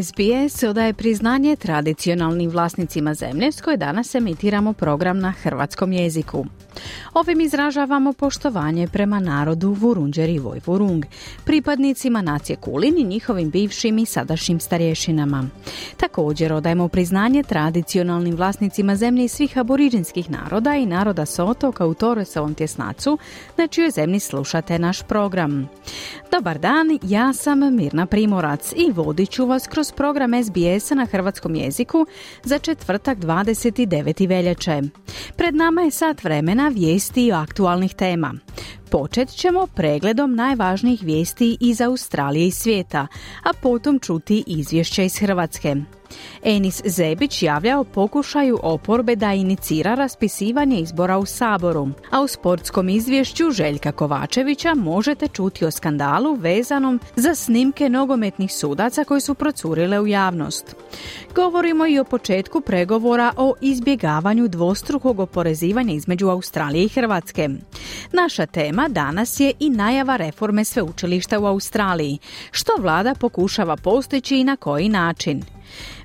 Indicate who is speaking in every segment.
Speaker 1: SBS odaje priznanje tradicionalnim vlasnicima zemlje s koje danas emitiramo program na hrvatskom jeziku. Ovim izražavamo poštovanje prema narodu Vurunđer i Vojvurung, pripadnicima nacije Kulin i njihovim bivšim i sadašnjim starješinama. Također odajemo priznanje tradicionalnim vlasnicima zemlje svih aboriđinskih naroda i naroda sa otoka u Toresovom tjesnacu, na čijoj zemlji slušate naš program. Dobar dan, ja sam Mirna Primorac i vodit ću vas kroz program SBS-a na hrvatskom jeziku za četvrtak 29. veljače. Pred nama je sat vremena vijesti aktualnih tema. Počet ćemo pregledom najvažnijih vijesti iz Australije i svijeta, a potom čuti izvješće iz Hrvatske. Enis Zebić javlja o pokušaju oporbe da inicira raspisivanje izbora u Saboru, a u sportskom izvješću Željka Kovačevića možete čuti o skandalu vezanom za snimke nogometnih sudaca koji su procurile u javnost. Govorimo i o početku pregovora o izbjegavanju dvostrukog oporezivanja između Australije i Hrvatske. Naša tema danas je i najava reforme sveučilišta u Australiji, što vlada pokušava postići i na koji način.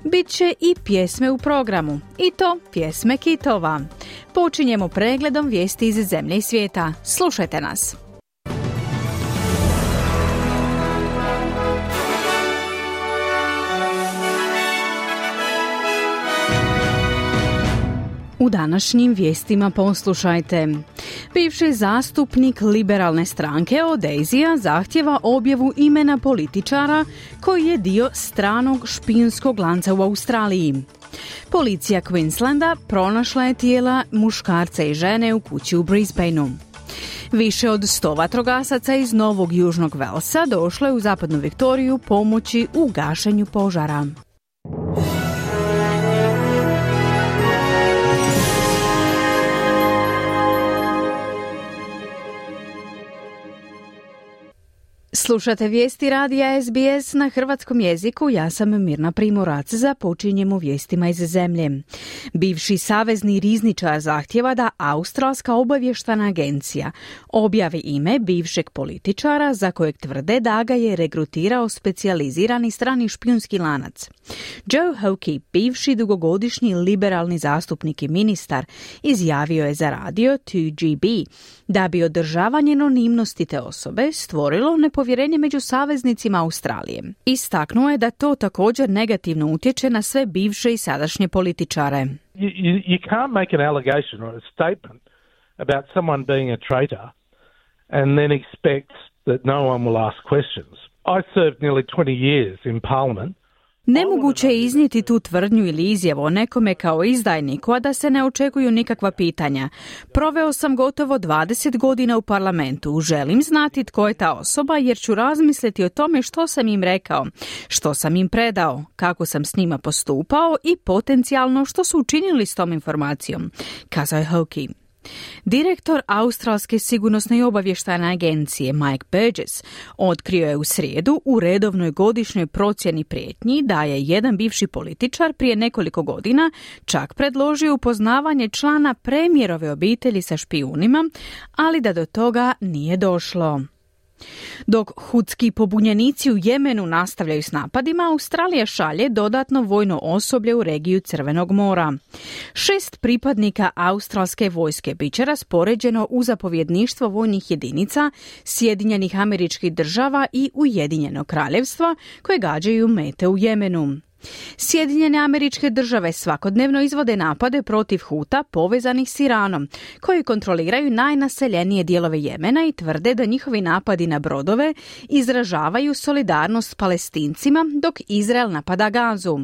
Speaker 1: Bit će i pjesme u programu, i to pjesme kitova. Počinjemo pregledom vijesti iz zemlje i svijeta. Slušajte nas! U današnjim vijestima poslušajte. Bivši zastupnik liberalne stranke Odezija zahtjeva objavu imena političara koji je dio stranog špijunskog lanca u Australiji. Policija Queenslanda pronašla je tijela muškarca i žene u kući u Brisbaneu. Više od 100 vatrogasaca iz Novog Južnog Velsa došlo je u zapadnu Viktoriju pomoći u gašenju požara. Slušate vijesti radija SBS na hrvatskom jeziku, ja sam Mirna Primorac, započinjemo vijestima iz zemlje. Bivši savezni rizničar zahtjeva da Australska obavještana agencija objavi ime bivšeg političara za kojeg tvrde da ga je regrutirao specijalizirani strani špijunski lanac. Joe Hockey, bivši dugogodišnji liberalni zastupnik i ministar, izjavio je za radio 2GB da bi održavanje anonimnosti te osobe stvorilo nepovjerenje među saveznicima Australije. Istaknuo je da to također negativno utječe na sve bivše i sadašnje političare.
Speaker 2: You, you can't make an allegation or a statement about someone being a traitor and then expect that no one will ask questions. I served nearly 20 years in Parliament
Speaker 1: Nemoguće je iznijeti tu tvrdnju ili izjavu o nekome kao izdajniku, a da se ne očekuju nikakva pitanja. Proveo sam gotovo 20 godina u parlamentu. Želim znati tko je ta osoba jer ću razmisliti o tome što sam im rekao, što sam im predao, kako sam s njima postupao i potencijalno što su učinili s tom informacijom, kazao je Hoki. Direktor Australske sigurnosne i obavještajne agencije Mike Burgess otkrio je u srijedu u redovnoj godišnjoj procjeni prijetnji da je jedan bivši političar prije nekoliko godina čak predložio upoznavanje člana premijerove obitelji sa špijunima, ali da do toga nije došlo. Dok hudski pobunjenici u Jemenu nastavljaju s napadima, Australija šalje dodatno vojno osoblje u regiju Crvenog mora. Šest pripadnika australske vojske bit će raspoređeno u zapovjedništvo vojnih jedinica Sjedinjenih američkih država i Ujedinjenog kraljevstva koje gađaju mete u Jemenu. Sjedinjene američke države svakodnevno izvode napade protiv Huta povezanih s Iranom, koji kontroliraju najnaseljenije dijelove Jemena i tvrde da njihovi napadi na brodove izražavaju solidarnost s palestincima dok Izrael napada Gazu.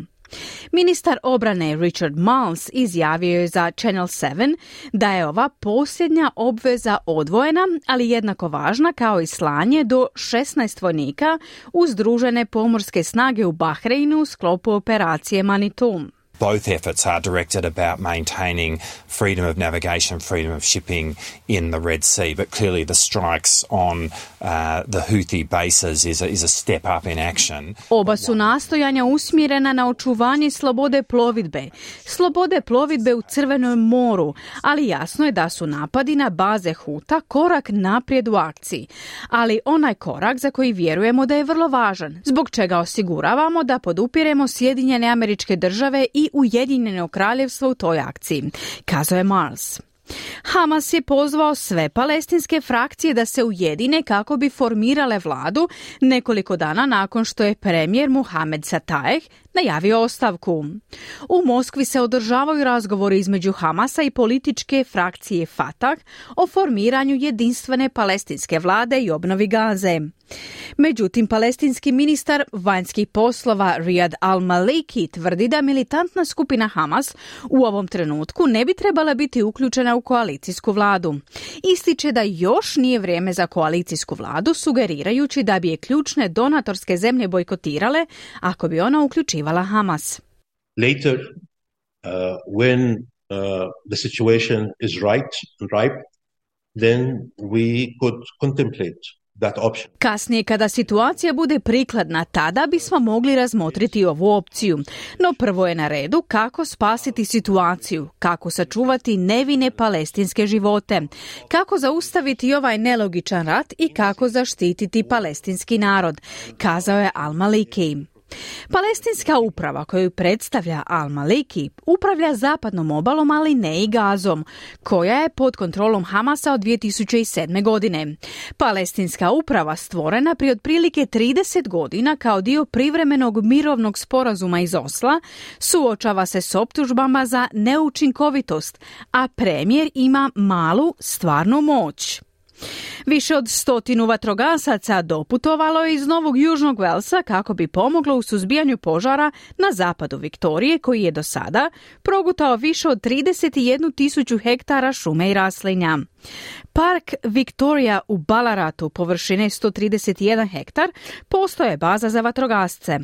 Speaker 1: Ministar obrane Richard Miles izjavio je za Channel 7 da je ova posljednja obveza odvojena, ali jednako važna kao i slanje do 16 vojnika uz združene pomorske snage u Bahreinu u sklopu operacije Manitou.
Speaker 3: Both efforts are directed about maintaining freedom of navigation, freedom of shipping in the Red Sea, but clearly the strikes on uh, the Houthi bases is a, is a step up in action.
Speaker 1: Oba su nastojanja usmjerena na očuvanje slobode plovidbe, slobode plovidbe u Crvenom moru, ali jasno je da su napadi na baze Huta korak naprijed u akciji, ali onaj korak za koji vjerujemo da je vrlo važan, zbog čega osiguravamo da podupiremo Sjedinjene američke države i Ujedinjeno kraljevstvo u toj akciji, kazao je Mars. Hamas je pozvao sve palestinske frakcije da se ujedine kako bi formirale vladu nekoliko dana nakon što je premijer Muhammed Satajeh najavio ostavku. U Moskvi se održavaju razgovori između Hamasa i političke frakcije Fatah o formiranju jedinstvene palestinske vlade i obnovi Gaze. Međutim, palestinski ministar vanjskih poslova Riyad al-Maliki tvrdi da militantna skupina Hamas u ovom trenutku ne bi trebala biti uključena u koalicijsku vladu. Ističe da još nije vrijeme za koalicijsku vladu, sugerirajući da bi je ključne donatorske zemlje bojkotirale ako bi ona uključivala Hamas.
Speaker 4: Later, uh, when uh, the situation is right and ripe, then we could contemplate
Speaker 1: Kasnije kada situacija bude prikladna, tada bismo mogli razmotriti ovu opciju. No prvo je na redu kako spasiti situaciju, kako sačuvati nevine palestinske živote, kako zaustaviti ovaj nelogičan rat i kako zaštititi palestinski narod, kazao je Al-Maliki. Palestinska uprava koju predstavlja Al-Maliki upravlja zapadnom obalom, ali ne i gazom, koja je pod kontrolom Hamasa od 2007. godine. Palestinska uprava stvorena prije otprilike 30 godina kao dio privremenog mirovnog sporazuma iz Osla suočava se s optužbama za neučinkovitost, a premijer ima malu stvarnu moć. Više od stotinu vatrogasaca doputovalo je iz Novog Južnog Velsa kako bi pomoglo u suzbijanju požara na zapadu Viktorije koji je do sada progutao više od 31 tisuću hektara šume i raslinja. Park Victoria u Balaratu površine 131 hektar postoje baza za vatrogasce.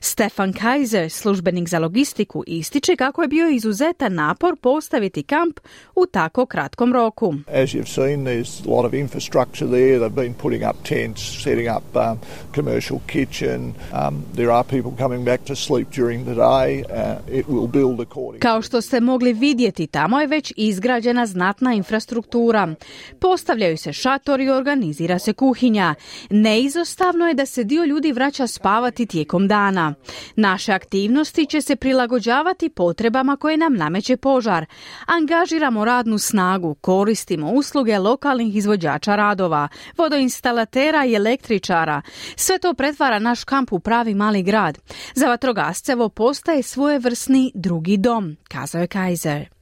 Speaker 1: Stefan Kaiser, službenik za logistiku, ističe kako je bio izuzetan napor postaviti kamp u tako kratkom roku.
Speaker 5: As you've seen, there's a lot of infrastructure there. They've been putting up tents, setting up um, commercial kitchen. Um, there are people coming back to sleep during the day. Uh, it will build according
Speaker 1: Kao što ste mogli vidjeti, tamo je već izgrađena znatna infrastruktura. Postavljaju se šatori i organizira se kuhinja. Neizostavno je da se dio ljudi vraća spavati tijekom dana dana. Naše aktivnosti će se prilagođavati potrebama koje nam nameće požar. Angažiramo radnu snagu, koristimo usluge lokalnih izvođača radova, vodoinstalatera i električara. Sve to pretvara naš kamp u pravi mali grad. Za vatrogascevo postaje svojevrsni drugi dom, kazao je Kaiser.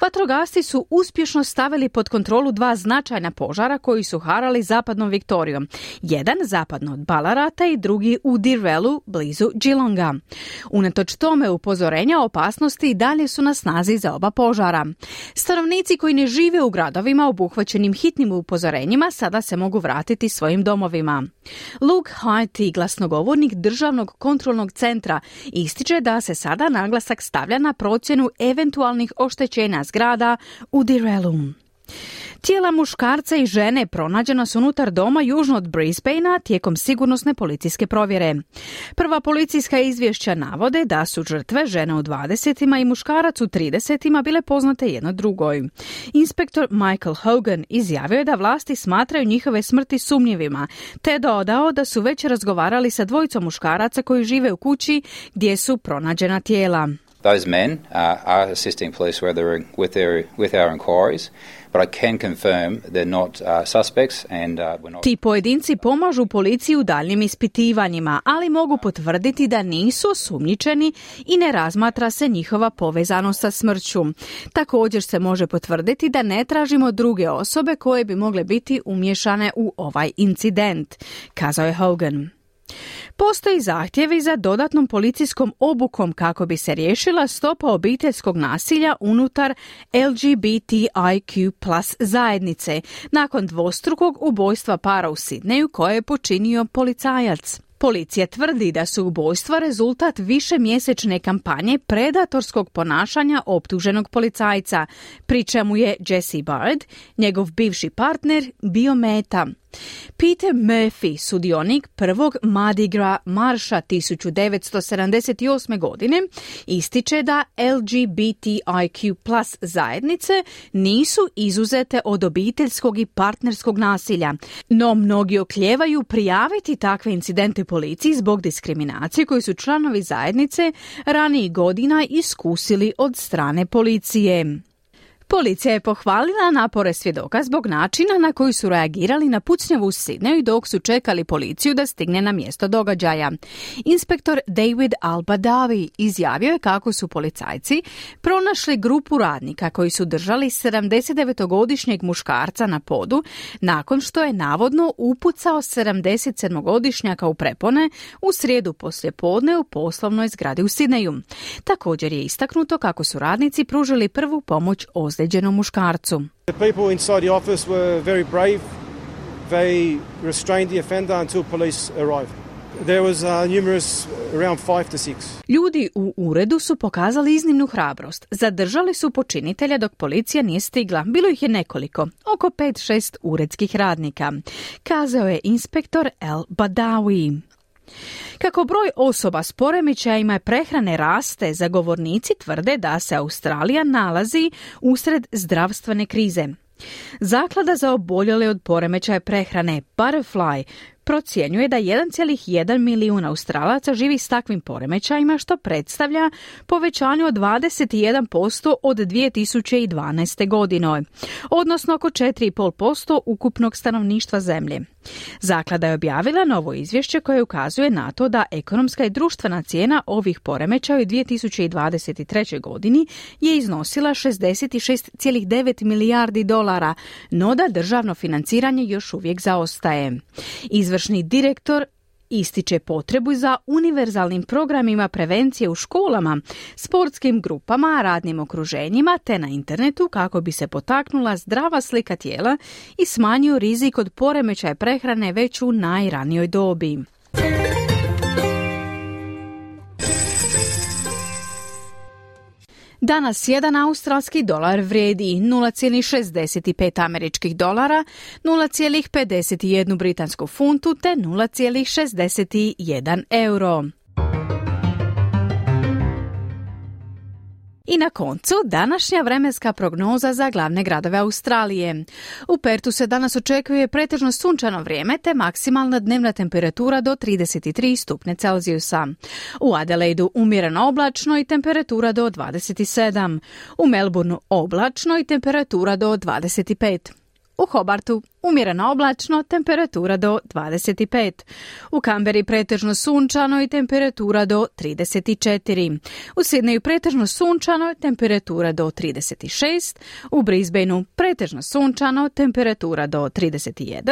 Speaker 1: Vatrogasci su uspješno stavili pod kontrolu dva značajna požara koji su harali zapadnom Viktorijom. Jedan zapadno od Balarata i drugi u Dirvelu blizu Geelonga. Unatoč tome upozorenja opasnosti i dalje su na snazi za oba požara. Stanovnici koji ne žive u gradovima obuhvaćenim hitnim upozorenjima sada se mogu vratiti svojim domovima. Luke Harty, glasnogovornik Državnog kontrolnog centra, ističe da se sada naglasak stavlja na procjenu eventualnih oštećenja zgrada u Direlum. Tijela muškarca i žene pronađena su unutar doma južno od Brisbanea tijekom sigurnosne policijske provjere. Prva policijska izvješća navode da su žrtve žene u 20 i muškarac u 30 bile poznate jedno drugoj. Inspektor Michael Hogan izjavio je da vlasti smatraju njihove smrti sumnjivima, te dodao da su već razgovarali sa dvojicom muškaraca koji žive u kući gdje su pronađena tijela.
Speaker 6: Those men uh, are assisting police with, their, with, their, with our inquiries. But I can confirm they're not uh, suspects and uh, we're not...
Speaker 1: Ti pojedinci pomažu policiji u daljnjim ispitivanjima, ali mogu potvrditi da nisu osumnjičeni i ne razmatra se njihova povezanost sa smrću. Također se može potvrditi da ne tražimo druge osobe koje bi mogle biti umješane u ovaj incident, kazao je Hogan. Postoji zahtjevi za dodatnom policijskom obukom kako bi se riješila stopa obiteljskog nasilja unutar LGBTIQ plus zajednice nakon dvostrukog ubojstva para u Sidneju koje je počinio policajac. Policija tvrdi da su ubojstva rezultat više mjesečne kampanje predatorskog ponašanja optuženog policajca, pri čemu je Jesse Bard, njegov bivši partner, bio meta. Peter Murphy, sudionik prvog Mardi Gras marša 1978. godine, ističe da LGBTIQ plus zajednice nisu izuzete od obiteljskog i partnerskog nasilja, no mnogi okljevaju prijaviti takve incidente policiji zbog diskriminacije koju su članovi zajednice ranijih godina iskusili od strane policije. Policija je pohvalila napore svjedoka zbog načina na koji su reagirali na pucnjavu u Sidneju dok su čekali policiju da stigne na mjesto događaja. Inspektor David Albadavi izjavio je kako su policajci pronašli grupu radnika koji su držali 79-godišnjeg muškarca na podu nakon što je navodno upucao 77-godišnjaka u prepone u srijedu poslje podne u poslovnoj zgradi u Sidneju. Također je istaknuto kako su radnici pružili prvu pomoć ozlijeđenom muškarcu.
Speaker 7: The people inside the office were very brave. They restrained the offender until police arrived. There was uh, numerous, around five to six.
Speaker 1: Ljudi u uredu su pokazali iznimnu hrabrost. Zadržali su počinitelja dok policija nije stigla. Bilo ih je nekoliko, oko 5-6 uredskih radnika. Kazao je inspektor El Badawi. Kako broj osoba s poremećajima prehrane raste, zagovornici tvrde da se Australija nalazi usred zdravstvene krize. Zaklada za oboljele od poremećaja prehrane Butterfly procjenjuje da 1,1 milijun Australaca živi s takvim poremećajima što predstavlja povećanje od 21% od 2012. godine, odnosno oko 4,5% ukupnog stanovništva zemlje. Zaklada je objavila novo izvješće koje ukazuje na to da ekonomska i društvena cijena ovih poremećaja u 2023. godini je iznosila 66,9 milijardi dolara, no da državno financiranje još uvijek zaostaje. Izvršni direktor ističe potrebu za univerzalnim programima prevencije u školama, sportskim grupama, radnim okruženjima te na internetu kako bi se potaknula zdrava slika tijela i smanjio rizik od poremećaja prehrane već u najranijoj dobi. Danas jedan australski dolar vrijedi 0,65 američkih dolara, 0,51 britansku funtu te 0,61 euro. I na koncu današnja vremenska prognoza za glavne gradove Australije. U Pertu se danas očekuje pretežno sunčano vrijeme te maksimalna dnevna temperatura do 33 stupne Celzijusa. U Adelaidu umjereno oblačno i temperatura do 27. U Melbourneu oblačno i temperatura do 25. U Hobartu umjereno oblačno, temperatura do 25. U Kamberi pretežno sunčano i temperatura do 34. U Sidneju pretežno sunčano, temperatura do 36. U Brisbaneu pretežno sunčano, temperatura do 31.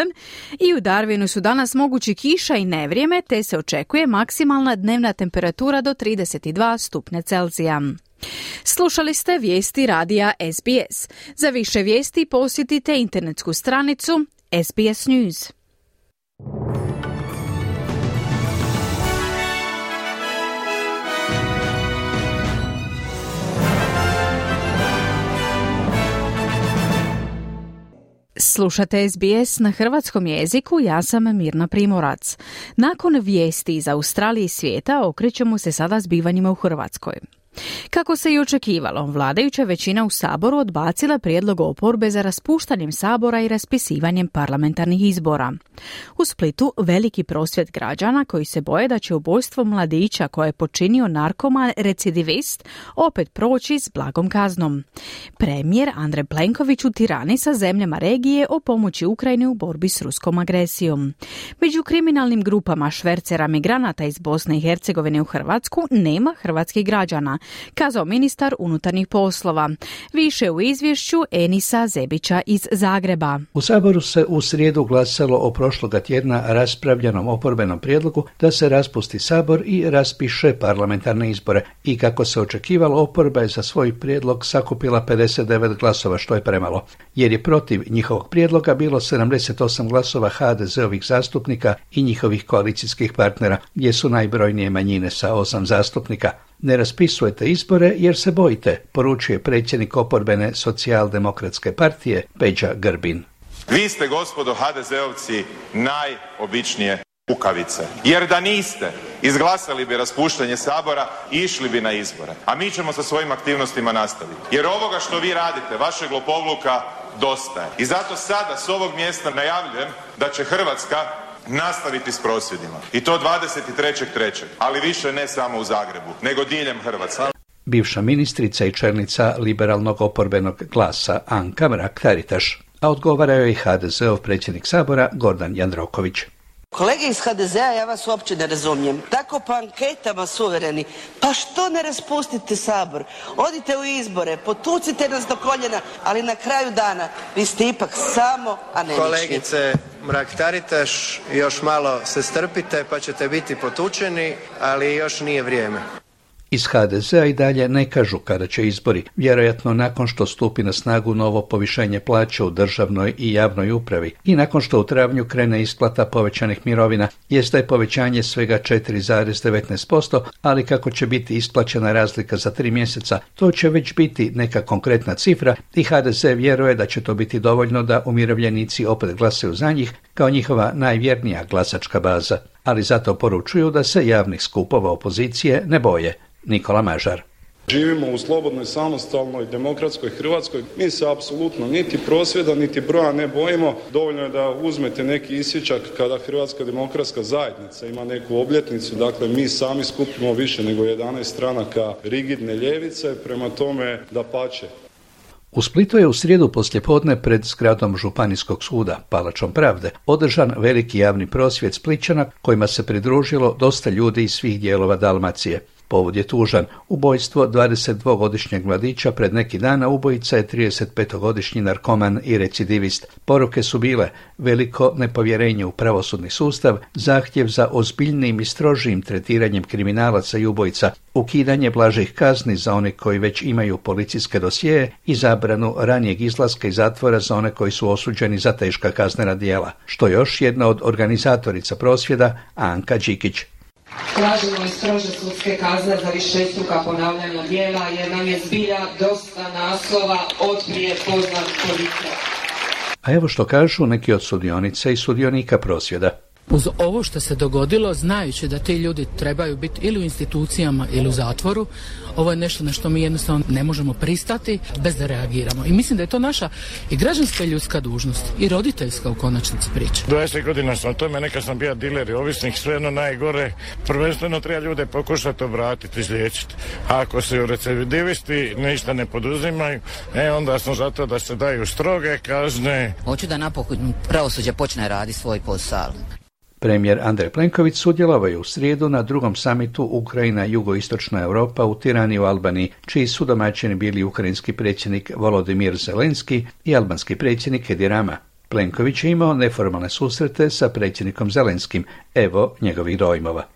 Speaker 1: I u Darwinu su danas mogući kiša i nevrijeme, te se očekuje maksimalna dnevna temperatura do 32 stupne Celzija. Slušali ste vijesti radija SBS. Za više vijesti posjetite internetsku stranicu SBS News. Slušate SBS na hrvatskom jeziku, ja sam Mirna Primorac. Nakon vijesti iz Australije i svijeta okrećemo se sada zbivanjima u Hrvatskoj. Kako se i očekivalo, vladajuća većina u Saboru odbacila prijedlog oporbe za raspuštanjem Sabora i raspisivanjem parlamentarnih izbora. U Splitu veliki prosvjed građana koji se boje da će ubojstvo mladića koje je počinio narkoman recidivist opet proći s blagom kaznom. Premijer Andrej Plenković u tirani sa zemljama regije o pomoći Ukrajini u borbi s ruskom agresijom. Među kriminalnim grupama švercera migranata iz Bosne i Hercegovine u Hrvatsku nema hrvatskih građana, kazao ministar unutarnjih poslova. Više u izvješću Enisa Zebića iz Zagreba.
Speaker 8: U Saboru se u srijedu glasalo o prošloga tjedna raspravljenom oporbenom prijedlogu da se raspusti Sabor i raspiše parlamentarne izbore i kako se očekivalo oporba je za svoj prijedlog sakupila 59 glasova što je premalo, jer je protiv njihovog prijedloga bilo 78 glasova HDZ-ovih zastupnika i njihovih koalicijskih partnera, gdje su najbrojnije manjine sa osam zastupnika. Ne raspisujete izbore jer se bojite, poručuje predsjednik oporbene socijaldemokratske partije Peđa Grbin.
Speaker 9: Vi ste, gospodo HDZ-ovci, najobičnije kukavice. Jer da niste, izglasali bi raspuštanje Sabora i išli bi na izbore. A mi ćemo sa svojim aktivnostima nastaviti. Jer ovoga što vi radite, vašeg lopovluka, dosta je. I zato sada s ovog mjesta najavljujem da će Hrvatska nastaviti s prosvjedima. I to 23.3. Ali više ne samo u Zagrebu, nego diljem Hrvatske.
Speaker 8: Bivša ministrica i čelnica liberalnog oporbenog glasa Anka Mrak-Taritaš, a odgovara joj i HDZ-ov predsjednik Sabora Gordan Jandroković.
Speaker 10: Kolege iz HDZ-a ja vas uopće ne razumijem. Tako po anketama suvereni. Pa što ne raspustite Sabor? Odite u izbore, potucite nas do koljena, ali na kraju dana vi ste ipak samo anemični.
Speaker 11: Kolegice Mrak-Taritaš, još malo se strpite pa ćete biti potučeni, ali još nije vrijeme.
Speaker 8: Iz HDZ-a i dalje ne kažu kada će izbori, vjerojatno nakon što stupi na snagu novo povišenje plaća u državnoj i javnoj upravi i nakon što u travnju krene isplata povećanih mirovina, jest da je povećanje svega 4,19%, ali kako će biti isplaćena razlika za tri mjeseca, to će već biti neka konkretna cifra i HDZ vjeruje da će to biti dovoljno da umirovljenici opet glasaju za njih kao njihova najvjernija glasačka baza. Ali zato poručuju da se javnih skupova opozicije ne boje. Nikola Mažar.
Speaker 12: Živimo u slobodnoj, samostalnoj, demokratskoj Hrvatskoj. Mi se apsolutno niti prosvjeda, niti broja ne bojimo. Dovoljno je da uzmete neki isječak kada Hrvatska demokratska zajednica ima neku obljetnicu. Dakle, mi sami skupimo više nego 11 stranaka rigidne ljevice. Prema tome, da pače.
Speaker 8: U Splitu je u srijedu poslijepodne pred zgradom Županijskog suda, Palačom pravde, održan veliki javni prosvjed Spličana kojima se pridružilo dosta ljudi iz svih dijelova Dalmacije. Povod je tužan. Ubojstvo 22-godišnjeg mladića pred neki dana ubojica je 35-godišnji narkoman i recidivist. Poruke su bile veliko nepovjerenje u pravosudni sustav, zahtjev za ozbiljnim i strožijim tretiranjem kriminalaca i ubojica, ukidanje blažih kazni za one koji već imaju policijske dosije i zabranu ranijeg izlaska iz zatvora za one koji su osuđeni za teška kaznena djela, što još jedna od organizatorica prosvjeda, Anka Đikić.
Speaker 13: Tražimo i strože sudske kazne za višestruka ponavljanja djela jer nam je zbilja dosta naslova od prije poznat policija.
Speaker 8: A evo što kažu neki od sudionica i sudionika prosvjeda.
Speaker 14: Uz ovo što se dogodilo, znajući da ti ljudi trebaju biti ili u institucijama ili u zatvoru, ovo je nešto na što mi jednostavno ne možemo pristati bez da reagiramo. I mislim da je to naša i građanska i ljudska dužnost i roditeljska u konačnici priče.
Speaker 15: 20 godina sam tome, neka sam bio diler i ovisnik, sve jedno najgore. Prvenstveno treba ljude pokušati obratiti, izliječiti. A ako se recidivisti ništa ne poduzimaju, e onda smo zato da se daju stroge kazne.
Speaker 16: Hoću da napokon pravosuđe počne raditi svoj posao.
Speaker 8: Premijer Andrej Plenković sudjelovao je u srijedu na drugom samitu Ukrajina jugoistočna Europa u Tirani u Albaniji, čiji su domaćini bili ukrajinski predsjednik Volodimir Zelenski i albanski predsjednik Edi Rama. Plenković je imao neformalne susrete sa predsjednikom Zelenskim. Evo njegovih dojmova.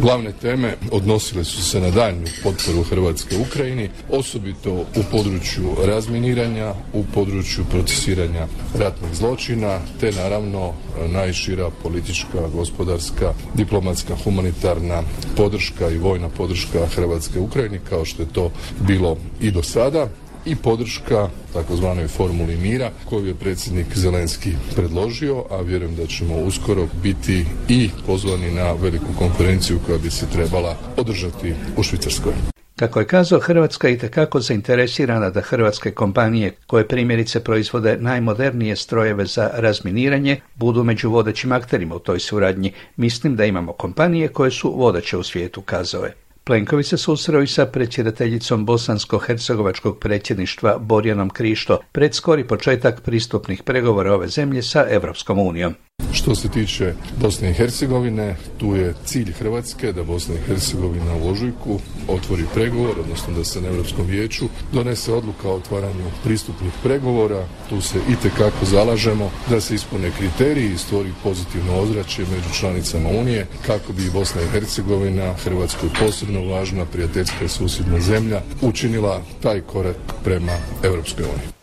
Speaker 17: Glavne teme odnosile su se na daljnju potporu Hrvatske Ukrajini, osobito u području razminiranja, u području procesiranja ratnih zločina, te naravno najšira politička, gospodarska, diplomatska, humanitarna podrška i vojna podrška Hrvatske Ukrajini, kao što je to bilo i do sada i podrška takozvanoj formuli mira koju je predsjednik Zelenski predložio, a vjerujem da ćemo uskoro biti i pozvani na veliku konferenciju koja bi se trebala održati u Švicarskoj.
Speaker 8: Kako je kazao, Hrvatska i tekako zainteresirana da hrvatske kompanije koje primjerice proizvode najmodernije strojeve za razminiranje budu među vodećim akterima u toj suradnji. Mislim da imamo kompanije koje su vodeće u svijetu, kazao je. Plenković se susreo i sa predsjedateljicom Bosansko-Hercegovačkog predsjedništva Borjanom Krišto pred skori početak pristupnih pregovora ove zemlje sa Europskom unijom.
Speaker 17: Što se tiče Bosne i Hercegovine, tu je cilj Hrvatske da Bosna i Hercegovina u ožujku otvori pregovor, odnosno da se na Europskom vijeću donese odluka o otvaranju pristupnih pregovora. Tu se itekako zalažemo da se ispune kriteriji i stvori pozitivno ozračje među članicama Unije kako bi Bosna i Hercegovina, Hrvatskoj posebno važna prijateljska i susjedna zemlja, učinila taj korak prema Europskoj uniji.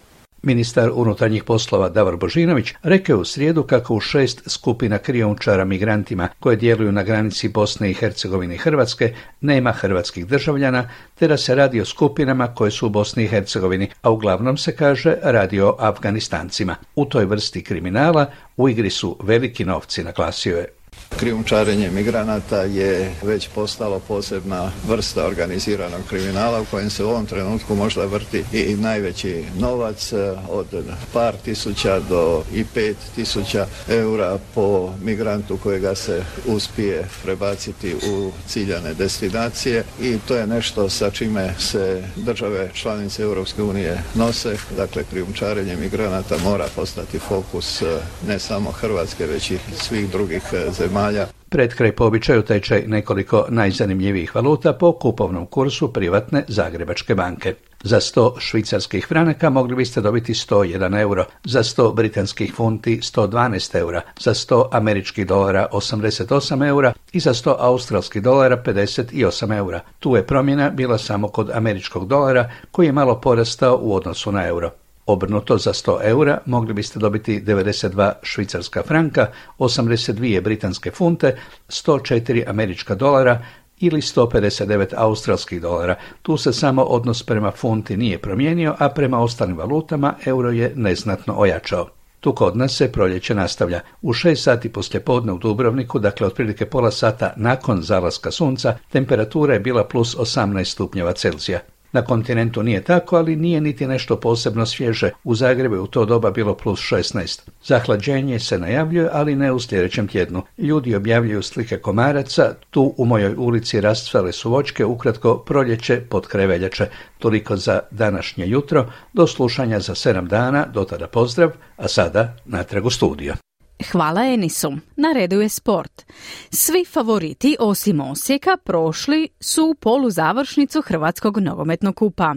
Speaker 8: Ministar unutarnjih poslova Davor Božinović rekao u srijedu kako u šest skupina krijumčara migrantima koje djeluju na granici Bosne i Hercegovine i Hrvatske nema hrvatskih državljana, te da se radi o skupinama koje su u Bosni i Hercegovini, a uglavnom se kaže radi o Afganistancima. U toj vrsti kriminala u igri su veliki novci, naglasio je.
Speaker 18: Krijumčarenje migranata je već postalo posebna vrsta organiziranog kriminala u kojem se u ovom trenutku možda vrti i najveći novac e, od par tisuća do i pet tisuća eura po migrantu kojega se uspije prebaciti u ciljane destinacije i to je nešto sa čime se države članice Europske unije nose. Dakle, krijumčarenje migranata mora postati fokus e, ne samo Hrvatske, već i svih drugih e, zemalja zemalja.
Speaker 8: Pred kraj po običaju tečaj nekoliko najzanimljivijih valuta po kupovnom kursu privatne Zagrebačke banke. Za 100 švicarskih franaka mogli biste dobiti 101 euro, za 100 britanskih funti 112 eura, za 100 američkih dolara 88 eura i za 100 australskih dolara 58 eura. Tu je promjena bila samo kod američkog dolara koji je malo porastao u odnosu na euro. Obrnuto za 100 eura mogli biste dobiti 92 švicarska franka, 82 britanske funte, 104 američka dolara ili 159 australskih dolara. Tu se samo odnos prema funti nije promijenio, a prema ostalim valutama euro je neznatno ojačao. Tu kod nas se proljeće nastavlja. U 6 sati podne u Dubrovniku, dakle otprilike pola sata nakon zalaska sunca, temperatura je bila plus 18 stupnjeva Celzija. Na kontinentu nije tako, ali nije niti nešto posebno svježe. U Zagrebu je u to doba bilo plus 16. Zahlađenje se najavljuje, ali ne u sljedećem tjednu. Ljudi objavljuju slike komaraca, tu u mojoj ulici rastvale su vočke, ukratko proljeće pod kreveljače. Toliko za današnje jutro, do slušanja za sedam dana, do tada pozdrav, a sada natrag u studio.
Speaker 1: Hvala Enisu. Na redu je sport. Svi favoriti osim Osijeka prošli su u polu završnicu Hrvatskog nogometnog kupa.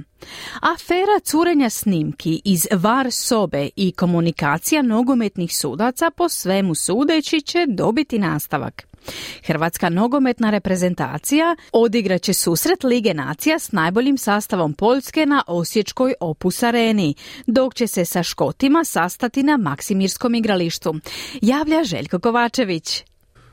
Speaker 1: Afera curenja snimki iz VAR sobe i komunikacija nogometnih sudaca po svemu sudeći će dobiti nastavak. Hrvatska nogometna reprezentacija odigraće susret Lige nacija s najboljim sastavom Poljske na Osječkoj Opus Areni, dok će se sa Škotima sastati na Maksimirskom igralištu. Javlja Željko Kovačević.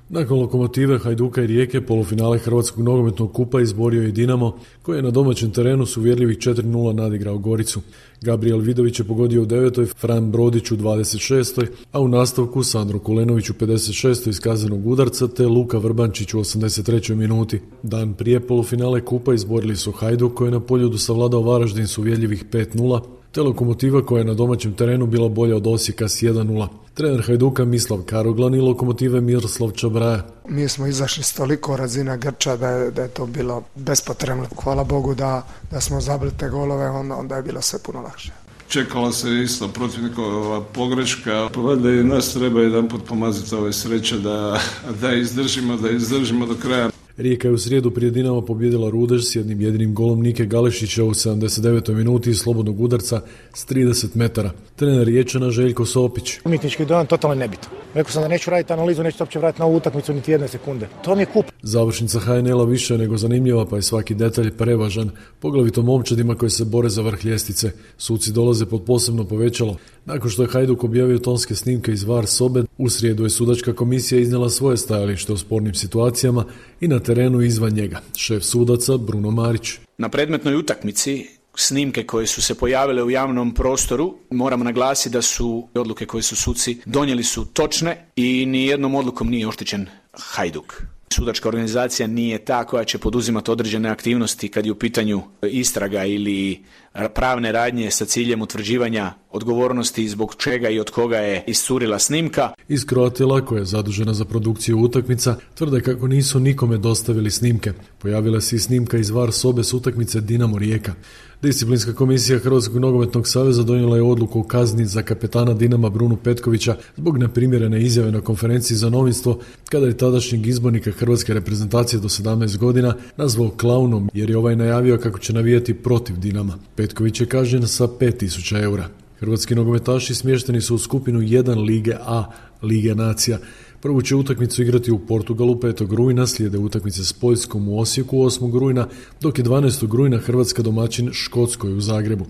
Speaker 19: Nakon lokomotive Hajduka i Rijeke polufinale Hrvatskog nogometnog kupa izborio je Dinamo, koji je na domaćem terenu s uvjerljivih 4-0 nadigrao Goricu. Gabriel Vidović je pogodio u 9. Fran Brodić u 26. a u nastavku Sandro Kulenović u 56. iz kazanog udarca te Luka Vrbančić u 83. minuti. Dan prije polufinale kupa izborili su Hajduk koji je na poljudu savladao Varaždin s uvjerljivih 5-0, te lokomotiva koja je na domaćem terenu bila bolja od Osijeka s 1-0. Trener Hajduka Mislav Karoglan i lokomotive Miroslav Čabraja.
Speaker 20: Mi smo izašli s toliko razina Grča da je, da je to bilo bespotrebno. Hvala Bogu da, da smo zabili te golove, onda, onda je bilo sve puno lakše.
Speaker 12: Čekala se isto protivnikova pogreška, pa valjda i nas treba jedan put pomaziti ove sreće da, da izdržimo, da izdržimo do kraja.
Speaker 19: Rijeka je u srijedu prije Dinama pobjedila Rudež s jednim jedinim golom Nike Galešića u 79. minuti slobodnog udarca s 30 metara. Trener Riječana Željko Sopić.
Speaker 21: Umjetnički dojam totalno nebitno. Rekao sam da neću raditi analizu, neću uopće vratiti na ovu utakmicu niti jedne sekunde. To mi je kup.
Speaker 19: Završnica HNL-a više nego zanimljiva, pa je svaki detalj prevažan, poglavito momčadima koji se bore za vrh ljestvice. Suci dolaze pod posebno povećalo. Nakon što je Hajduk objavio tonske snimke iz VAR sobe, u srijedu je sudačka komisija iznijela svoje stajalište o spornim situacijama i na terenu izvan njega. Šef sudaca Bruno Marić.
Speaker 22: Na predmetnoj utakmici snimke koje su se pojavile u javnom prostoru, moramo naglasiti da su odluke koje su suci donijeli su točne i ni jednom odlukom nije oštećen Hajduk. Sudačka organizacija nije ta koja će poduzimati određene aktivnosti kad je u pitanju istraga ili pravne radnje sa ciljem utvrđivanja odgovornosti zbog čega i od koga je iscurila snimka.
Speaker 19: Iz Kroatila, koja je zadužena za produkciju utakmica, tvrde kako nisu nikome dostavili snimke. Pojavila se i snimka iz var sobe s utakmice Dinamo Rijeka. Disciplinska komisija Hrvatskog nogometnog saveza donijela je odluku o kazni za kapetana Dinama Brunu Petkovića zbog neprimjerene izjave na konferenciji za novinstvo kada je tadašnjeg izbornika Hrvatske reprezentacije do 17 godina nazvao klaunom jer je ovaj najavio kako će navijati protiv Dinama. Petković je kažnjen sa 5000 eura. Hrvatski nogometaši smješteni su u skupinu 1 Lige A, Lige nacija. Prvu će utakmicu igrati u Portugalu 5. rujna, slijede utakmice s Poljskom u Osijeku 8. rujna, dok je 12. rujna Hrvatska domaćin Škotskoj u Zagrebu.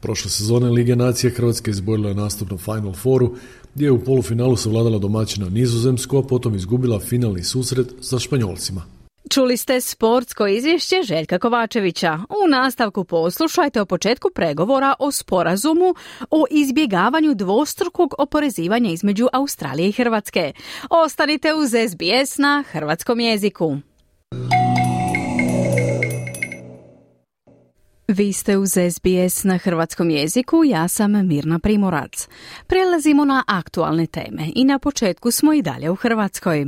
Speaker 19: Prošle sezone Lige nacije Hrvatska izborila je nastup na Final Fouru, gdje je u polufinalu savladala domaćina Nizozemsku, a potom izgubila finalni susret sa Španjolcima.
Speaker 1: Čuli ste sportsko izvješće Željka Kovačevića. U nastavku poslušajte o početku pregovora o sporazumu o izbjegavanju dvostrukog oporezivanja između Australije i Hrvatske. Ostanite uz SBS na hrvatskom jeziku. Vi ste uz SBS na hrvatskom jeziku, ja sam Mirna Primorac. Prelazimo na aktualne teme i na početku smo i dalje u Hrvatskoj.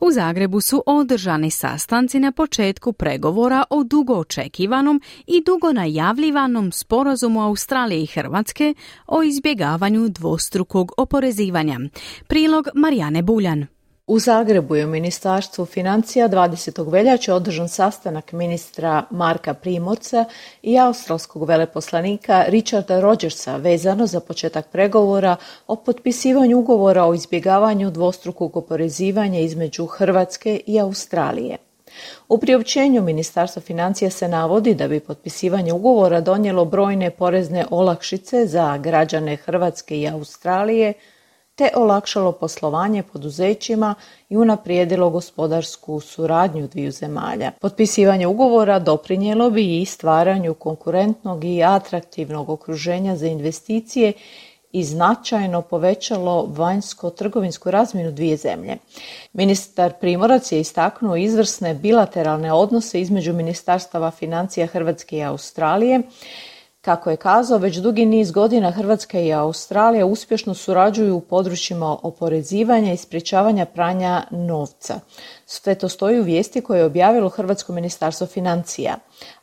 Speaker 1: U Zagrebu su održani sastanci na početku pregovora o dugo očekivanom i dugo najavljivanom sporazumu Australije i Hrvatske o izbjegavanju dvostrukog oporezivanja. Prilog Marijane Buljan.
Speaker 23: U Zagrebu je u Ministarstvu financija 20. veljače održan sastanak ministra Marka Primorca i australskog veleposlanika Richarda Rogersa vezano za početak pregovora o potpisivanju ugovora o izbjegavanju dvostrukog oporezivanja između Hrvatske i Australije. U priopćenju Ministarstva financija se navodi da bi potpisivanje ugovora donijelo brojne porezne olakšice za građane Hrvatske i Australije, te olakšalo poslovanje poduzećima i unaprijedilo gospodarsku suradnju dviju zemalja. Potpisivanje ugovora doprinijelo bi i stvaranju konkurentnog i atraktivnog okruženja za investicije i značajno povećalo vanjsko-trgovinsku razmjenu dvije zemlje. Ministar Primorac je istaknuo izvrsne bilateralne odnose između ministarstava financija Hrvatske i Australije, kako je kazao, već dugi niz godina Hrvatska i Australija uspješno surađuju u područjima oporezivanja i sprječavanja pranja novca. Sve to stoji u vijesti koje je objavilo Hrvatsko ministarstvo financija.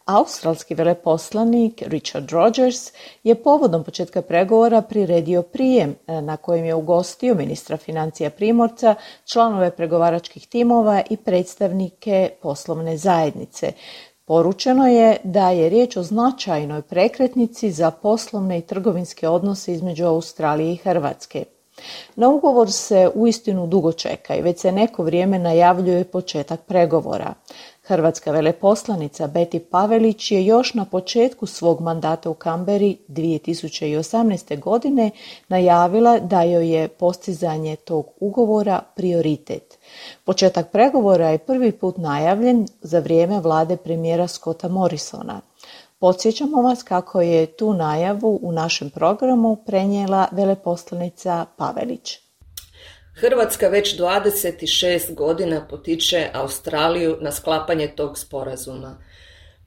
Speaker 23: Australski veleposlanik Richard Rogers je povodom početka pregovora priredio prijem e, na kojem je ugostio ministra financija Primorca, članove pregovaračkih timova i predstavnike poslovne zajednice. Poručeno je da je riječ o značajnoj prekretnici za poslovne i trgovinske odnose između Australije i Hrvatske. Na ugovor se uistinu dugo čeka i već se neko vrijeme najavljuje početak pregovora. Hrvatska veleposlanica Beti Pavelić je još na početku svog mandata u Kamberi 2018. godine najavila da joj je postizanje tog ugovora prioritet. Početak pregovora je prvi put najavljen za vrijeme vlade premijera Scotta Morrisona. Podsjećamo vas kako je tu najavu u našem programu prenijela veleposlanica Pavelić.
Speaker 24: Hrvatska već 26 godina potiče Australiju na sklapanje tog sporazuma.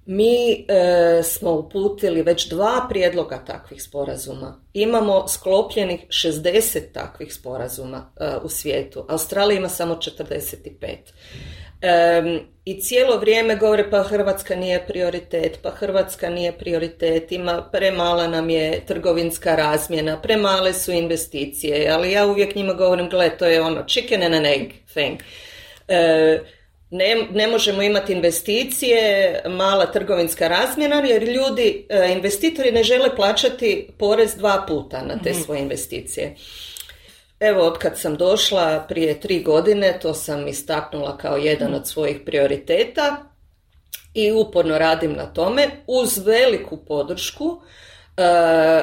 Speaker 24: Mi e, smo uputili već dva prijedloga takvih sporazuma. Imamo sklopljenih 60 takvih sporazuma e, u svijetu. Australija ima samo 45. I cijelo vrijeme govore pa Hrvatska nije prioritet, pa Hrvatska nije prioritet, ima premala nam je trgovinska razmjena, premale su investicije, ali ja uvijek njima govorim, gle, to je ono chicken and an egg thing. E, ne, ne možemo imati investicije, mala trgovinska razmjena, jer ljudi, e, investitori ne žele plaćati porez dva puta na te mhm. svoje investicije. Evo, od kad sam došla prije tri godine, to sam istaknula kao jedan od svojih prioriteta i uporno radim na tome uz veliku podršku uh,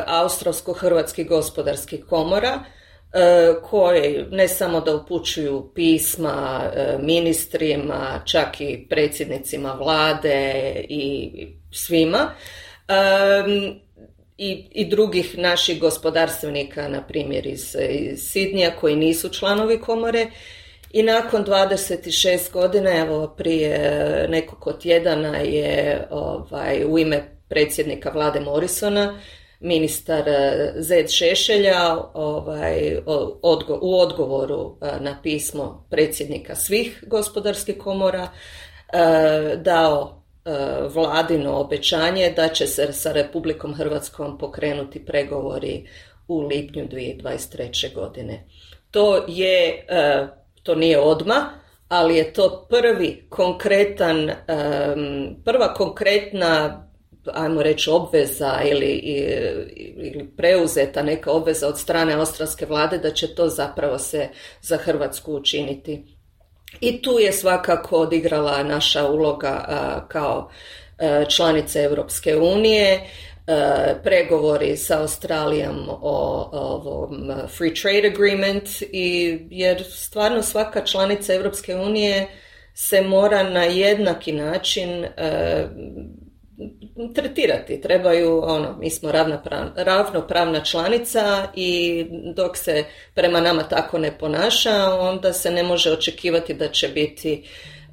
Speaker 24: Australsko-Hrvatskih gospodarskih komora uh, koje ne samo da upućuju pisma uh, ministrima, čak i predsjednicima vlade i svima. I, i drugih naših gospodarstvenika, na primjer iz, iz Sidnija, koji nisu članovi komore. I nakon 26 godina, evo prije nekoliko tjedana je ovaj, u ime predsjednika vlade Morrisona, ministar e, Zed Šešelja ovaj, u odgovoru e, na pismo predsjednika svih gospodarskih komora dao vladino obećanje da će se sa Republikom Hrvatskom pokrenuti pregovori u lipnju 2023. godine. To je, to nije odma, ali je to prvi konkretan, prva konkretna ajmo reći obveza ili, ili preuzeta neka obveza od strane australske vlade da će to zapravo se za Hrvatsku učiniti. I tu je svakako odigrala naša uloga kao članice Europske unije E, pregovori sa Australijom o, ovom free trade agreement i jer stvarno svaka članica Europske unije se mora na jednaki način e, tretirati. Trebaju, ono, mi smo ravnopravna članica i dok se prema nama tako ne ponaša, onda se ne može očekivati da će biti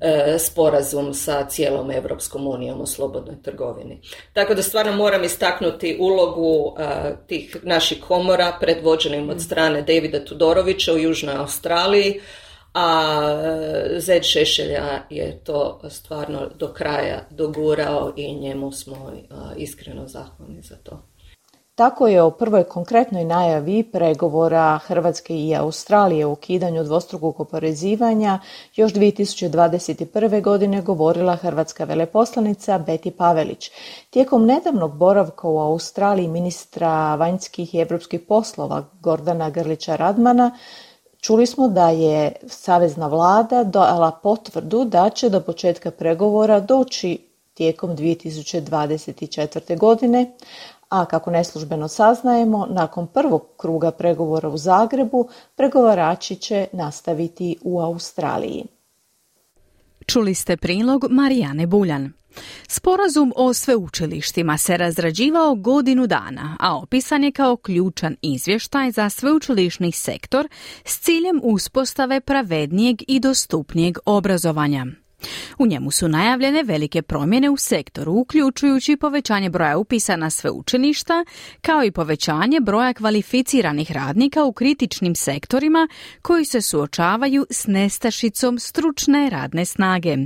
Speaker 24: E, sporazum sa cijelom Europskom unijom o slobodnoj trgovini. Tako da stvarno moram istaknuti ulogu e, tih naših komora predvođenim od strane Davida Tudorovića u Južnoj Australiji, a Zed Šešelja je to stvarno do kraja dogurao i njemu smo iskreno zahvalni za to.
Speaker 23: Tako je o prvoj konkretnoj najavi pregovora Hrvatske i Australije u ukidanju dvostrukog oporezivanja još 2021. godine govorila hrvatska veleposlanica Beti Pavelić. Tijekom nedavnog boravka u Australiji ministra vanjskih i europskih poslova Gordana Grlića Radmana Čuli smo da je Savezna vlada dala potvrdu da će do početka pregovora doći tijekom 2024. godine, a kako neslužbeno saznajemo, nakon prvog kruga pregovora u Zagrebu, pregovarači će nastaviti u Australiji.
Speaker 1: Čuli ste prilog Marijane Buljan. Sporazum o sveučilištima se razrađivao godinu dana, a opisan je kao ključan izvještaj za sveučilišni sektor s ciljem uspostave pravednijeg i dostupnijeg obrazovanja. U njemu su najavljene velike promjene u sektoru, uključujući povećanje broja upisa na sveučilišta, kao i povećanje broja kvalificiranih radnika u kritičnim sektorima koji se suočavaju s nestašicom stručne radne snage.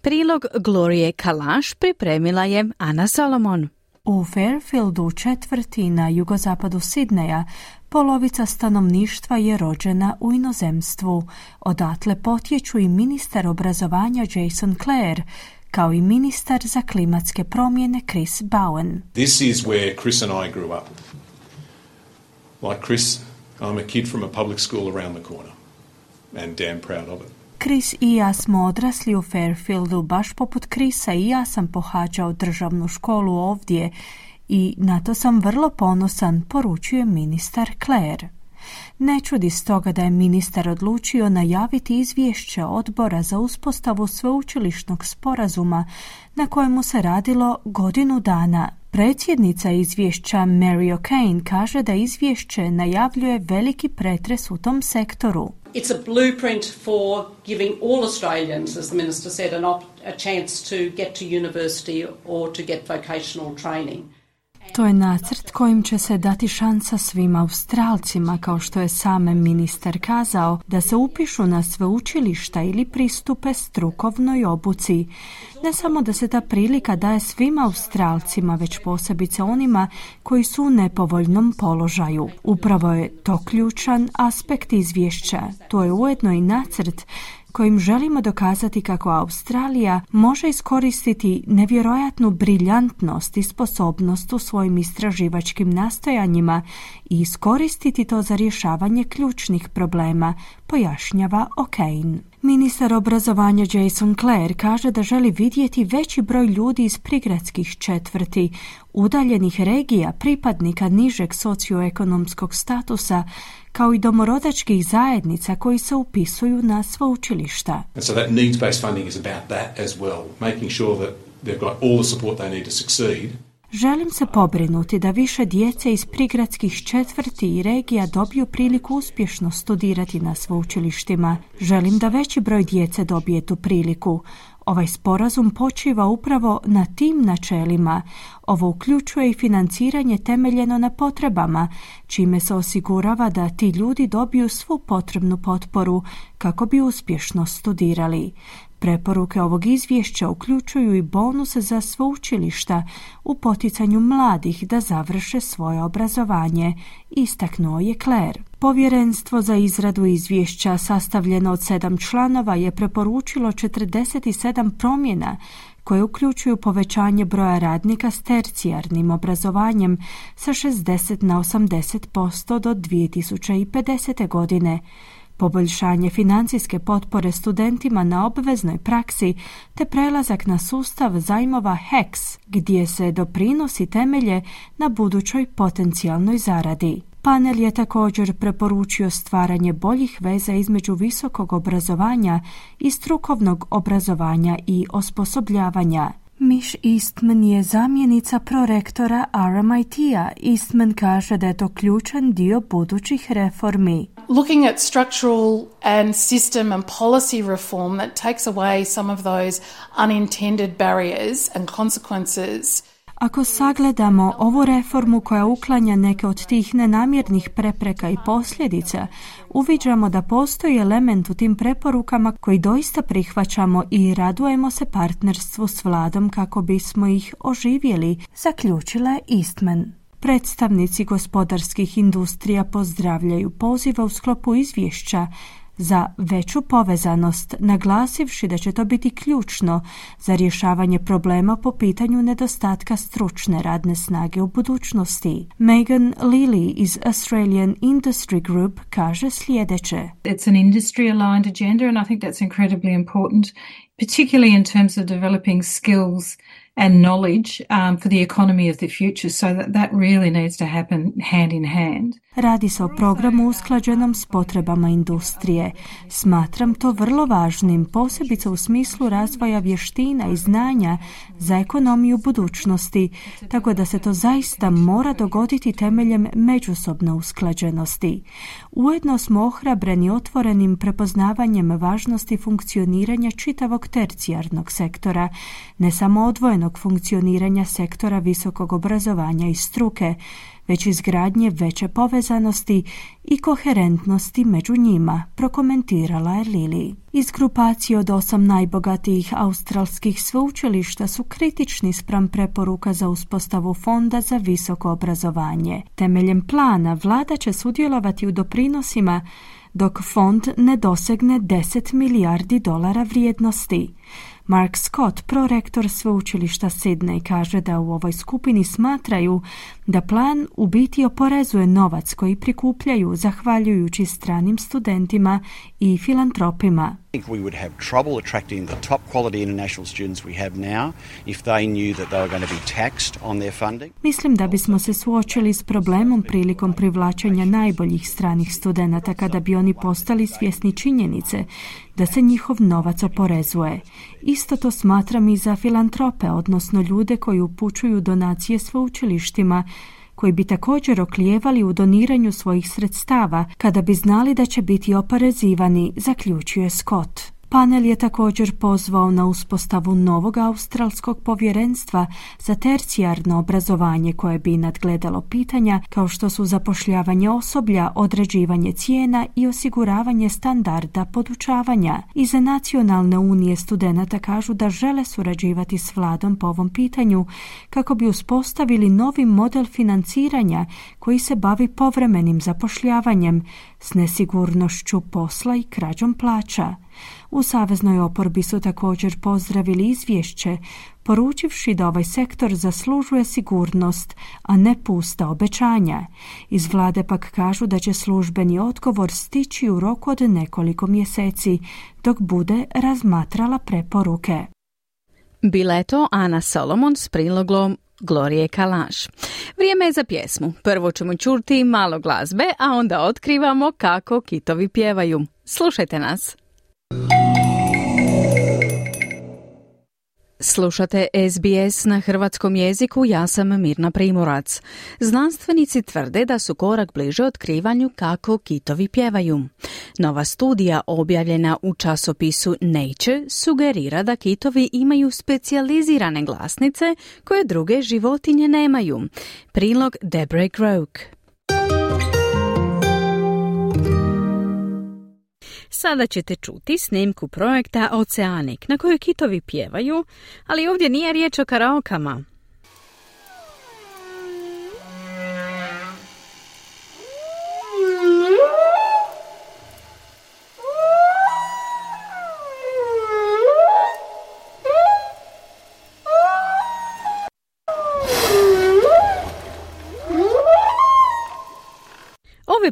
Speaker 1: Prilog Glorije Kalaš pripremila je Ana Salomon.
Speaker 25: U Fairfieldu četvrti na jugozapadu Sidneja Polovica stanovništva je rođena u inozemstvu. Odatle potječu i ministar obrazovanja Jason Clare, kao i ministar za klimatske promjene Chris Bowen.
Speaker 26: This is where Chris and I grew up. Like Chris, I'm a kid from a public school around the corner and damn proud of it.
Speaker 25: Chris i ja smo odrasli u Fairfieldu, baš poput Krisa i ja sam pohađao državnu školu ovdje i na to sam vrlo ponosan, poručuje ministar Claire. Ne čudi stoga da je ministar odlučio najaviti izvješće odbora za uspostavu sveučilišnog sporazuma na kojemu se radilo godinu dana. Predsjednica izvješća Mary O'Kane kaže da izvješće najavljuje veliki pretres u tom sektoru.
Speaker 27: It's a blueprint for giving all Australians, as the Minister said, an op- a chance to get to university or to get vocational training.
Speaker 25: To je nacrt kojim će se dati šansa svim Australcima, kao što je sam ministar kazao, da se upišu na sveučilišta ili pristupe strukovnoj obuci. Ne samo da se ta prilika daje svim Australcima, već posebice onima koji su u nepovoljnom položaju. Upravo je to ključan aspekt izvješća. To je ujedno i nacrt kojim želimo dokazati kako Australija može iskoristiti nevjerojatnu briljantnost i sposobnost u svojim istraživačkim nastojanjima i iskoristiti to za rješavanje ključnih problema, pojašnjava O'Kane. Ministar obrazovanja Jason Clare kaže da želi vidjeti veći broj ljudi iz prigradskih četvrti, udaljenih regija, pripadnika nižeg socioekonomskog statusa, kao i domorodačkih zajednica koji se upisuju na sveučilišta.
Speaker 26: And so that needs-based funding is about that as well, making sure that they've got all the support they need to succeed.
Speaker 25: Želim se pobrinuti da više djece iz prigradskih četvrti i regija dobiju priliku uspješno studirati na sveučilištima. Želim da veći broj djece dobije tu priliku. Ovaj sporazum počiva upravo na tim načelima. Ovo uključuje i financiranje temeljeno na potrebama, čime se osigurava da ti ljudi dobiju svu potrebnu potporu kako bi uspješno studirali. Preporuke ovog izvješća uključuju i bonuse za sveučilišta u poticanju mladih da završe svoje obrazovanje, istaknuo je Claire. Povjerenstvo za izradu izvješća sastavljeno od sedam članova je preporučilo 47 promjena koje uključuju povećanje broja radnika s tercijarnim obrazovanjem sa 60 na 80% do 2050. godine, poboljšanje financijske potpore studentima na obveznoj praksi te prelazak na sustav zajmova HEX gdje se doprinosi temelje na budućoj potencijalnoj zaradi. Panel je također preporučio stvaranje boljih veza između visokog obrazovanja i strukovnog obrazovanja i osposobljavanja. Miš Eastman je zamjenica prorektora RMIT-a. Eastman kaže da je to ključan dio budućih reformi.
Speaker 28: Looking at structural and system and policy reform that takes away some of those unintended barriers and consequences
Speaker 25: ako sagledamo ovu reformu koja uklanja neke od tih nenamjernih prepreka i posljedica, uviđamo da postoji element u tim preporukama koji doista prihvaćamo i radujemo se partnerstvu s vladom kako bismo ih oživjeli, zaključila je Eastman. Predstavnici gospodarskih industrija pozdravljaju poziva u sklopu izvješća za veću povezanost, naglasivši da će to biti ključno za rješavanje problema po pitanju nedostatka stručne radne snage u budućnosti. Megan Lilly iz Australian Industry Group kaže sljedeće.
Speaker 29: It's an industry aligned agenda and I think that's incredibly important, particularly in terms of developing skills and knowledge um, for the economy of the future so that that really needs to happen hand in hand.
Speaker 25: Radi se o programu usklađenom s potrebama industrije. Smatram to vrlo važnim, posebice u smislu razvoja vještina i znanja za ekonomiju budućnosti, tako da se to zaista mora dogoditi temeljem međusobne usklađenosti. Ujedno smo ohrabreni otvorenim prepoznavanjem važnosti funkcioniranja čitavog tercijarnog sektora, ne samo odvojenog funkcioniranja sektora visokog obrazovanja i struke, već izgradnje veće povezanosti i koherentnosti među njima, prokomentirala je Lili. Iz grupacije od osam najbogatijih australskih sveučilišta su kritični spram preporuka za uspostavu fonda za visoko obrazovanje. Temeljem plana vlada će sudjelovati u doprinosima dok fond ne dosegne 10 milijardi dolara vrijednosti. Mark Scott, prorektor sveučilišta Sydney, kaže da u ovoj skupini smatraju da plan u biti oporezuje novac koji prikupljaju zahvaljujući stranim studentima i filantropima.
Speaker 30: think we would have trouble attracting the top quality international students we have now if they knew that they were going to be taxed on their funding.
Speaker 25: Mislim da bismo se suočili s problemom prilikom privlačenja najboljih stranih studenata kada bi oni postali svjesni činjenice da se njihov novac oporezuje. Isto to smatram i za filantrope, odnosno ljude koji upućuju donacije sveučilištima koji bi također oklijevali u doniranju svojih sredstava kada bi znali da će biti oporezivani, zaključuje Scott. Panel je također pozvao na uspostavu novog australskog povjerenstva za tercijarno obrazovanje koje bi nadgledalo pitanja kao što su zapošljavanje osoblja, određivanje cijena i osiguravanje standarda podučavanja. Iza Nacionalne unije studenata kažu da žele surađivati s vladom po ovom pitanju kako bi uspostavili novi model financiranja koji se bavi povremenim zapošljavanjem s nesigurnošću posla i krađom plaća. U Saveznoj oporbi su također pozdravili izvješće, poručivši da ovaj sektor zaslužuje sigurnost, a ne pusta obećanja. Iz vlade pak kažu da će službeni odgovor stići u roku od nekoliko mjeseci, dok bude razmatrala preporuke.
Speaker 1: Bileto Ana Solomon s prilogom Glorije Kalaš. Vrijeme je za pjesmu. Prvo ćemo čuti malo glazbe, a onda otkrivamo kako kitovi pjevaju. Slušajte nas. Slušate SBS na hrvatskom jeziku, ja sam Mirna Primorac. Znanstvenici tvrde da su korak bliže otkrivanju kako kitovi pjevaju. Nova studija objavljena u časopisu Nature sugerira da kitovi imaju specijalizirane glasnice koje druge životinje nemaju. Prilog Debre Groke. Sada ćete čuti snimku projekta Oceanik na kojoj kitovi pjevaju, ali ovdje nije riječ o karaokama.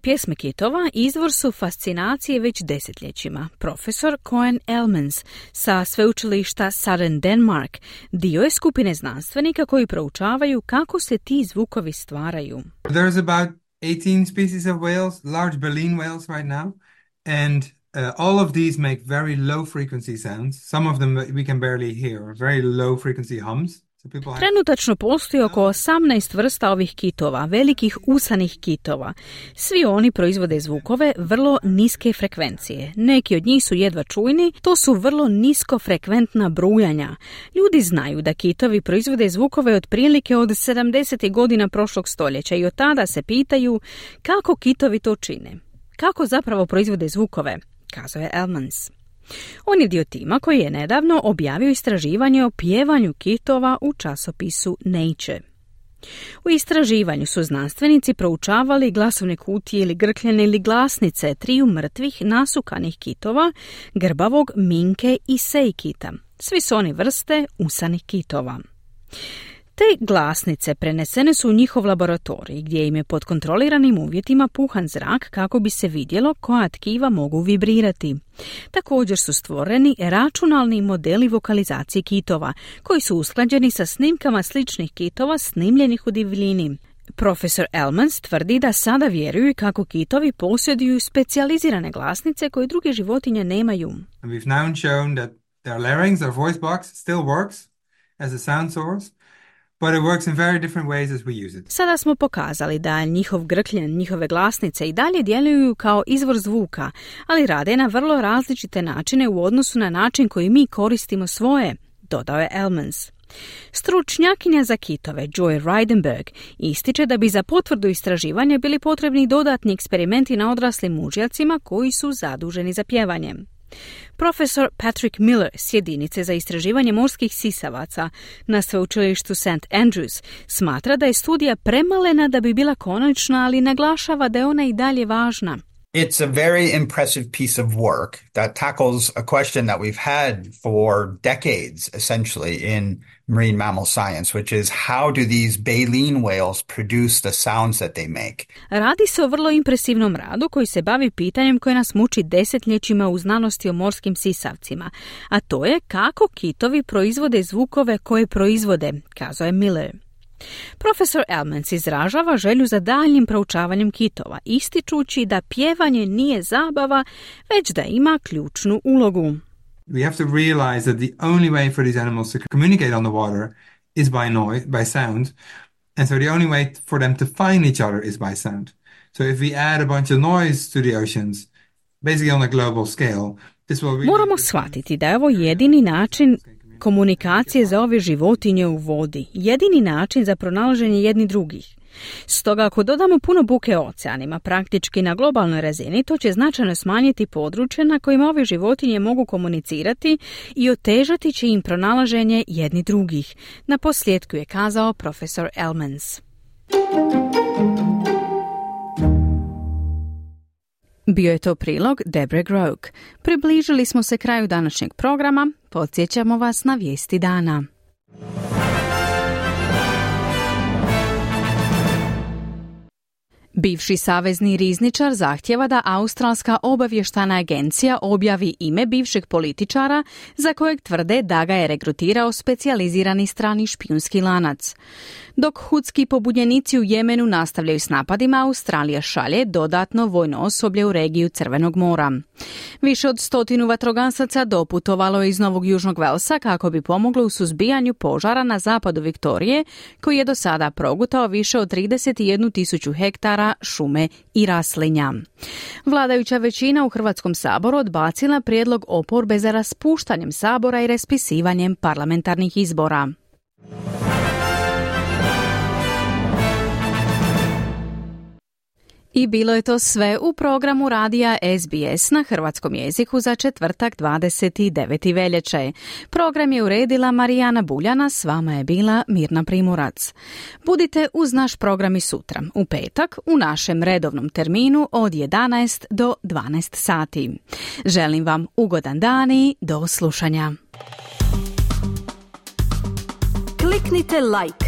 Speaker 1: Pjesme kitova izvor su fascinacije već desetljećima. Profesor Cohen Elmans sa sveučilišta Southern Denmark dio je skupine znanstvenika koji proučavaju kako se ti zvukovi stvaraju.
Speaker 31: There's about 18 species of whales, large baleen whales right now, and uh, all of these make very low frequency sounds. Some of them we can barely hear, very low frequency hums.
Speaker 1: Trenutačno postoji oko 18 vrsta ovih kitova, velikih usanih kitova. Svi oni proizvode zvukove vrlo niske frekvencije. Neki od njih su jedva čujni, to su vrlo niskofrekventna brujanja. Ljudi znaju da kitovi proizvode zvukove otprilike od 70. godina prošlog stoljeća i od tada se pitaju kako kitovi to čine. Kako zapravo proizvode zvukove, kazao je Elmans. On je dio tima koji je nedavno objavio istraživanje o pjevanju kitova u časopisu Nature. U istraživanju su znanstvenici proučavali glasovne kutije ili grkljene ili glasnice triju mrtvih nasukanih kitova, grbavog, minke i sejkita. Svi su oni vrste usanih kitova. Te glasnice prenesene su u njihov laboratorij gdje im je pod kontroliranim uvjetima puhan zrak kako bi se vidjelo koja tkiva mogu vibrirati. Također su stvoreni računalni modeli vokalizacije kitova koji su usklađeni sa snimkama sličnih kitova snimljenih u divljini. Profesor Elmans tvrdi da sada vjeruju kako kitovi posjeduju specijalizirane glasnice koje druge životinje nemaju.
Speaker 31: We've now shown that their larynx, their voice box, still works as a sound source, but it works in very different ways as we use it.
Speaker 1: Sada smo pokazali da njihov grkljen, njihove glasnice i dalje djeluju kao izvor zvuka, ali rade na vrlo različite načine u odnosu na način koji mi koristimo svoje, dodao je Elmans. Stručnjakinja za kitove Joy Reidenberg ističe da bi za potvrdu istraživanja bili potrebni dodatni eksperimenti na odraslim mužjacima koji su zaduženi za pjevanje. Profesor Patrick Miller s jedinice za istraživanje morskih sisavaca na sveučilištu St. Andrews smatra da je studija premalena da bi bila konačna, ali naglašava da je ona i dalje važna.
Speaker 32: It's a very impressive piece of work that tackles a question that we've had for decades, essentially, in marine mammal science, which is how do these baleen whales produce the sounds that they make?
Speaker 1: Radi se o vrlo impresivnom radu koji se bavi pitanjem koje nas muči desetljećima u znanosti o morskim sisavcima, a to je kako kitovi proizvode zvukove koje proizvode, kazao je Miller. Profesor Elmans izražava želju za daljnjim proučavanjem kitova, ističući da pjevanje nije zabava, već da ima ključnu ulogu.
Speaker 31: We have to realize that the only way for these animals to communicate on the water is by noise, by sound, and so the only way for them to find each other is by sound. So if we add a bunch of noise to the oceans, basically on a global scale, this will.
Speaker 1: Moramo shvatiti da je ovo jedini način komunikacije za ove životinje u vodi, jedini način za pronalaženje jedni drugih. Stoga ako dodamo puno buke oceanima, praktički na globalnoj razini, to će značajno smanjiti područje na kojima ove životinje mogu komunicirati i otežati će im pronalaženje jedni drugih. Na posljedku je kazao profesor Elmans. Bio je to prilog Debre Groke. Približili smo se kraju današnjeg programa. Podsjećamo vas na vijesti dana. Bivši savezni rizničar zahtjeva da Australska obavještana agencija objavi ime bivšeg političara za kojeg tvrde da ga je regrutirao specijalizirani strani špijunski lanac. Dok hudski pobunjenici u Jemenu nastavljaju s napadima, Australija šalje dodatno vojno osoblje u regiju Crvenog mora. Više od stotinu vatrogasaca doputovalo je iz Novog Južnog Velsa kako bi pomoglo u suzbijanju požara na zapadu Viktorije, koji je do sada progutao više od 31 tisuću hektara šume i raslinja. Vladajuća većina u Hrvatskom saboru odbacila prijedlog oporbe za raspuštanjem sabora i raspisivanjem parlamentarnih izbora. I bilo je to sve u programu radija SBS na hrvatskom jeziku za četvrtak 29. veljače. Program je uredila Marijana Buljana, s vama je bila Mirna Primurac. Budite uz naš program i sutra, u petak, u našem redovnom terminu od 11 do 12 sati. Želim vam ugodan dan i do slušanja.
Speaker 33: Kliknite like,